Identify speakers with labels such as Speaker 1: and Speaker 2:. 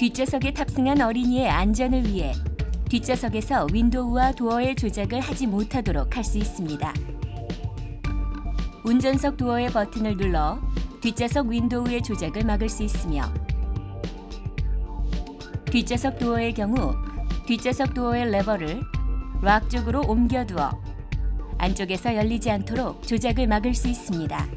Speaker 1: 뒷좌석에 탑승한 어린이의 안전을 위해 뒷좌석에서 윈도우와 도어의 조작을 하지 못하도록 할 수 있습니다. 운전석 도어의 버튼을 눌러 뒷좌석 윈도우의 조작을 막을 수 있으며 뒷좌석 도어의 경우 뒷좌석 도어의 레버를 lock 쪽으로 옮겨두어 안쪽에서 열리지 않도록 조작을 막을 수 있습니다.